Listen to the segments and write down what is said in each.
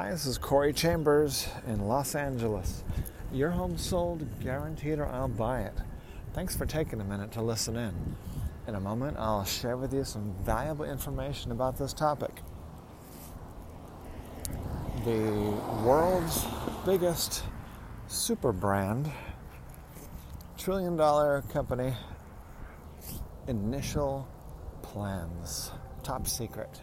Hi, this is Corey Chambers in Los Angeles. Your home sold, guaranteed, or I'll buy it. Thanks for taking a minute to listen in. In a moment, I'll share with you some valuable information about this topic. The world's biggest super brand, trillion dollar company, Initial Plans, top secret.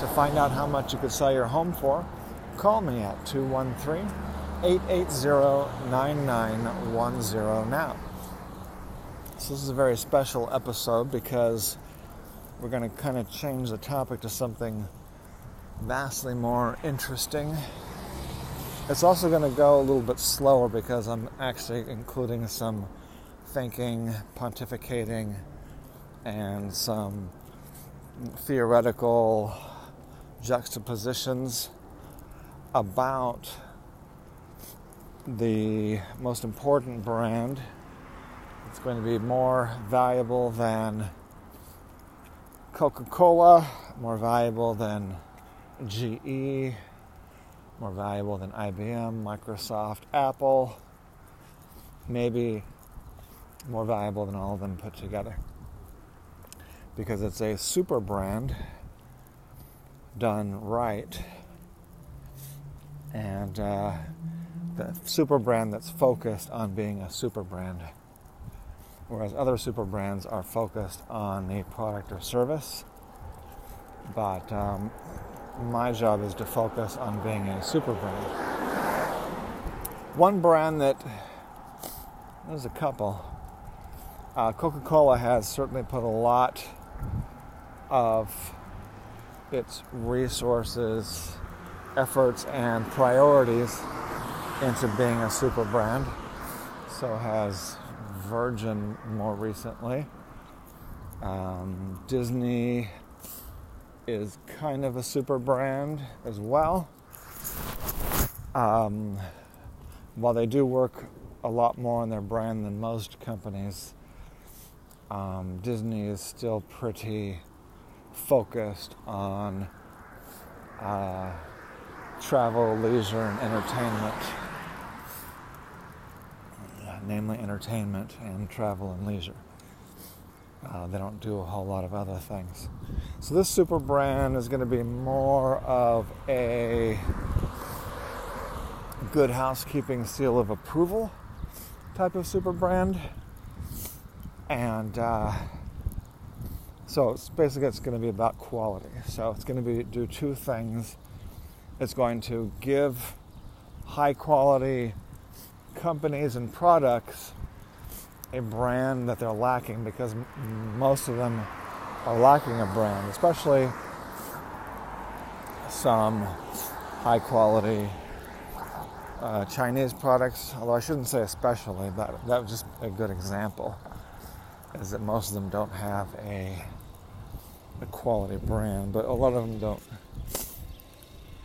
To find out how much you could sell your home for, call me at 213 880 9910 now. So, this is a very special episode because we're going to kind of change the topic to something vastly more interesting. It's also going to go a little bit slower because I'm actually including some thinking, pontificating, and some theoretical juxtapositions about the most important brand. It's going to be more valuable than Coca Cola, more valuable than GE, more valuable than IBM, Microsoft, Apple, maybe more valuable than all of them put together. Because it's a super brand done right. And uh, the super brand that's focused on being a super brand. Whereas other super brands are focused on the product or service. But um, my job is to focus on being a super brand. One brand that, there's a couple. Uh, Coca Cola has certainly put a lot of its resources, efforts, and priorities into being a super brand. So has Virgin more recently. Um, Disney is kind of a super brand as well. Um, while they do work a lot more on their brand than most companies, um, Disney is still pretty focused on uh, travel, leisure, and entertainment, namely entertainment and travel and leisure. Uh, they don't do a whole lot of other things. So this super brand is going to be more of a good housekeeping seal of approval type of super brand. And uh, so it's basically it's going to be about quality. So it's going to be do two things. It's going to give high quality companies and products a brand that they're lacking because m- most of them are lacking a brand, especially some high quality uh, Chinese products. Although I shouldn't say especially, but that was just a good example. Is that most of them don't have a a quality brand, but a lot of them don't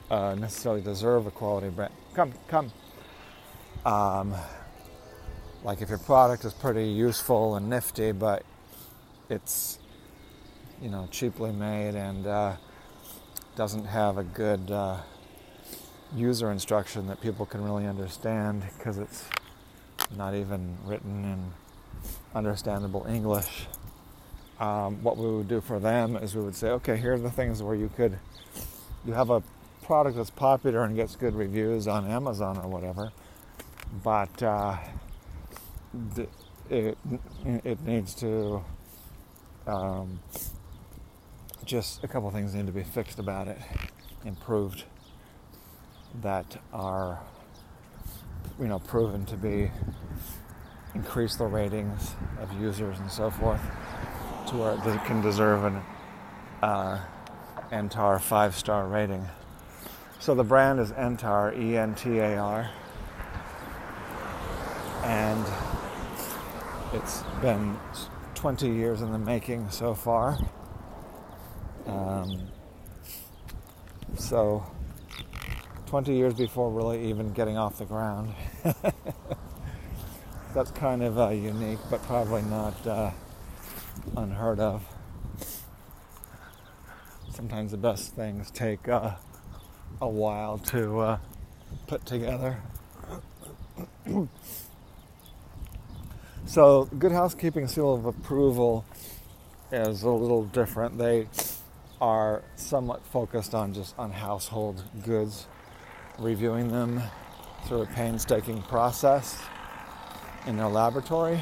uh, necessarily deserve a quality brand. Come, come. Um, like if your product is pretty useful and nifty, but it's you know cheaply made and uh, doesn't have a good uh, user instruction that people can really understand because it's not even written in understandable English um, what we would do for them is we would say, okay, here are the things where you could, you have a product that's popular and gets good reviews on Amazon or whatever, but uh, it, it needs to, um, just a couple things need to be fixed about it, improved, that are, you know, proven to be increase the ratings of users and so forth to can deserve an uh, Entar five star rating. So the brand is Entar, E N T A R. And it's been 20 years in the making so far. Um, so 20 years before really even getting off the ground. That's kind of uh, unique, but probably not uh, unheard of. Sometimes the best things take uh, a while to uh, put together. so, Good Housekeeping Seal of Approval is a little different. They are somewhat focused on just on household goods reviewing them through a painstaking process in their laboratory.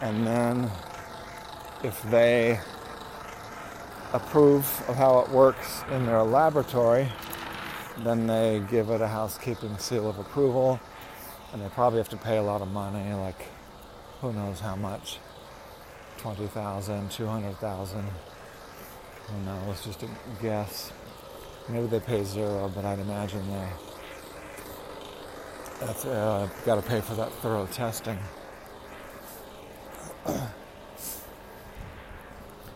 And then, if they approve of how it works in their laboratory, then they give it a housekeeping seal of approval. And they probably have to pay a lot of money, like who knows how much 20,000, 200,000. Who knows, just a guess. Maybe they pay zero, but I'd imagine they that's uh, got to pay for that thorough testing.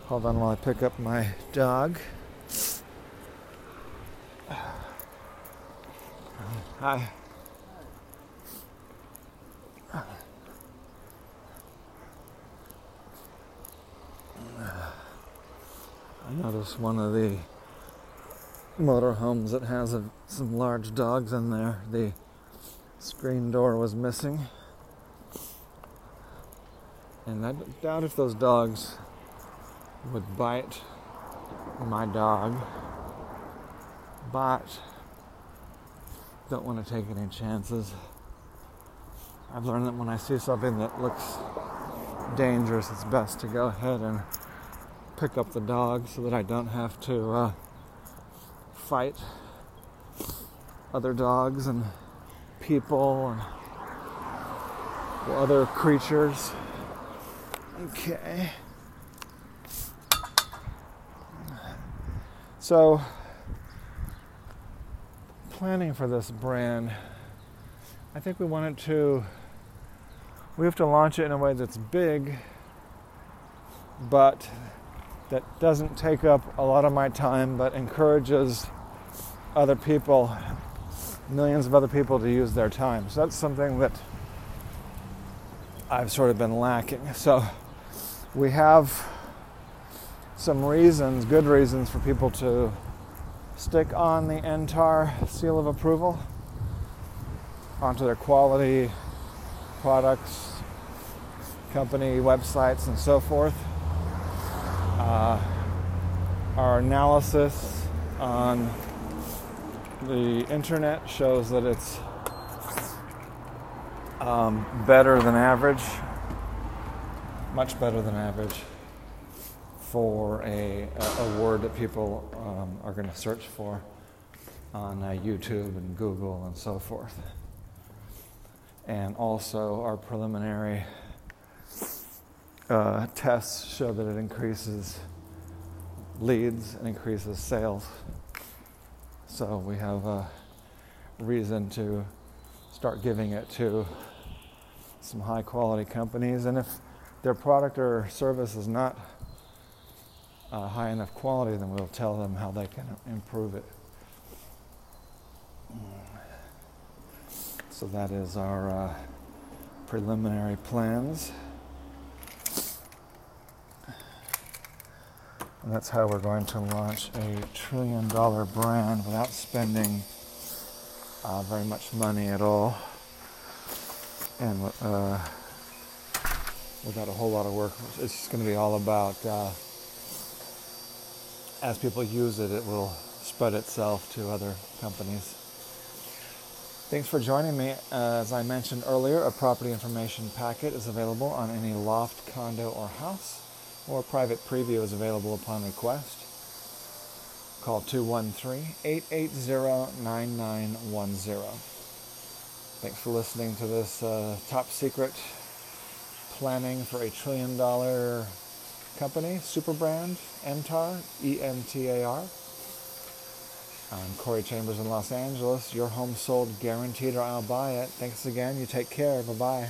Hold on while I pick up my dog. Hi. I noticed one of the motorhomes that has a, some large dogs in there. The screen door was missing. And I doubt if those dogs would bite my dog, but don't want to take any chances. I've learned that when I see something that looks dangerous, it's best to go ahead and pick up the dog so that I don't have to uh, fight other dogs and people and other creatures. Okay. So, planning for this brand, I think we wanted to, we have to launch it in a way that's big, but that doesn't take up a lot of my time, but encourages other people, millions of other people, to use their time. So that's something that I've sort of been lacking. So we have some reasons, good reasons, for people to stick on the Entar seal of approval onto their quality products, company websites, and so forth. Uh, our analysis on the internet shows that it's um, better than average, much better than average for a, a word that people um, are going to search for on uh, YouTube and Google and so forth. And also, our preliminary uh, tests show that it increases leads and increases sales. So we have a reason to start giving it to some high quality companies. And if their product or service is not uh, high enough quality, then we'll tell them how they can improve it. So that is our uh, preliminary plans. And that's how we're going to launch a trillion dollar brand without spending uh, very much money at all and uh, without a whole lot of work. It's just going to be all about uh, as people use it, it will spread itself to other companies. Thanks for joining me. As I mentioned earlier, a property information packet is available on any loft, condo, or house or a private preview is available upon request. Call 213-880-9910. Thanks for listening to this uh, top secret planning for a trillion dollar company, Superbrand, Entar, E-N-T-A-R. I'm Corey Chambers in Los Angeles. Your home sold guaranteed or I'll buy it. Thanks again. You take care. Bye-bye.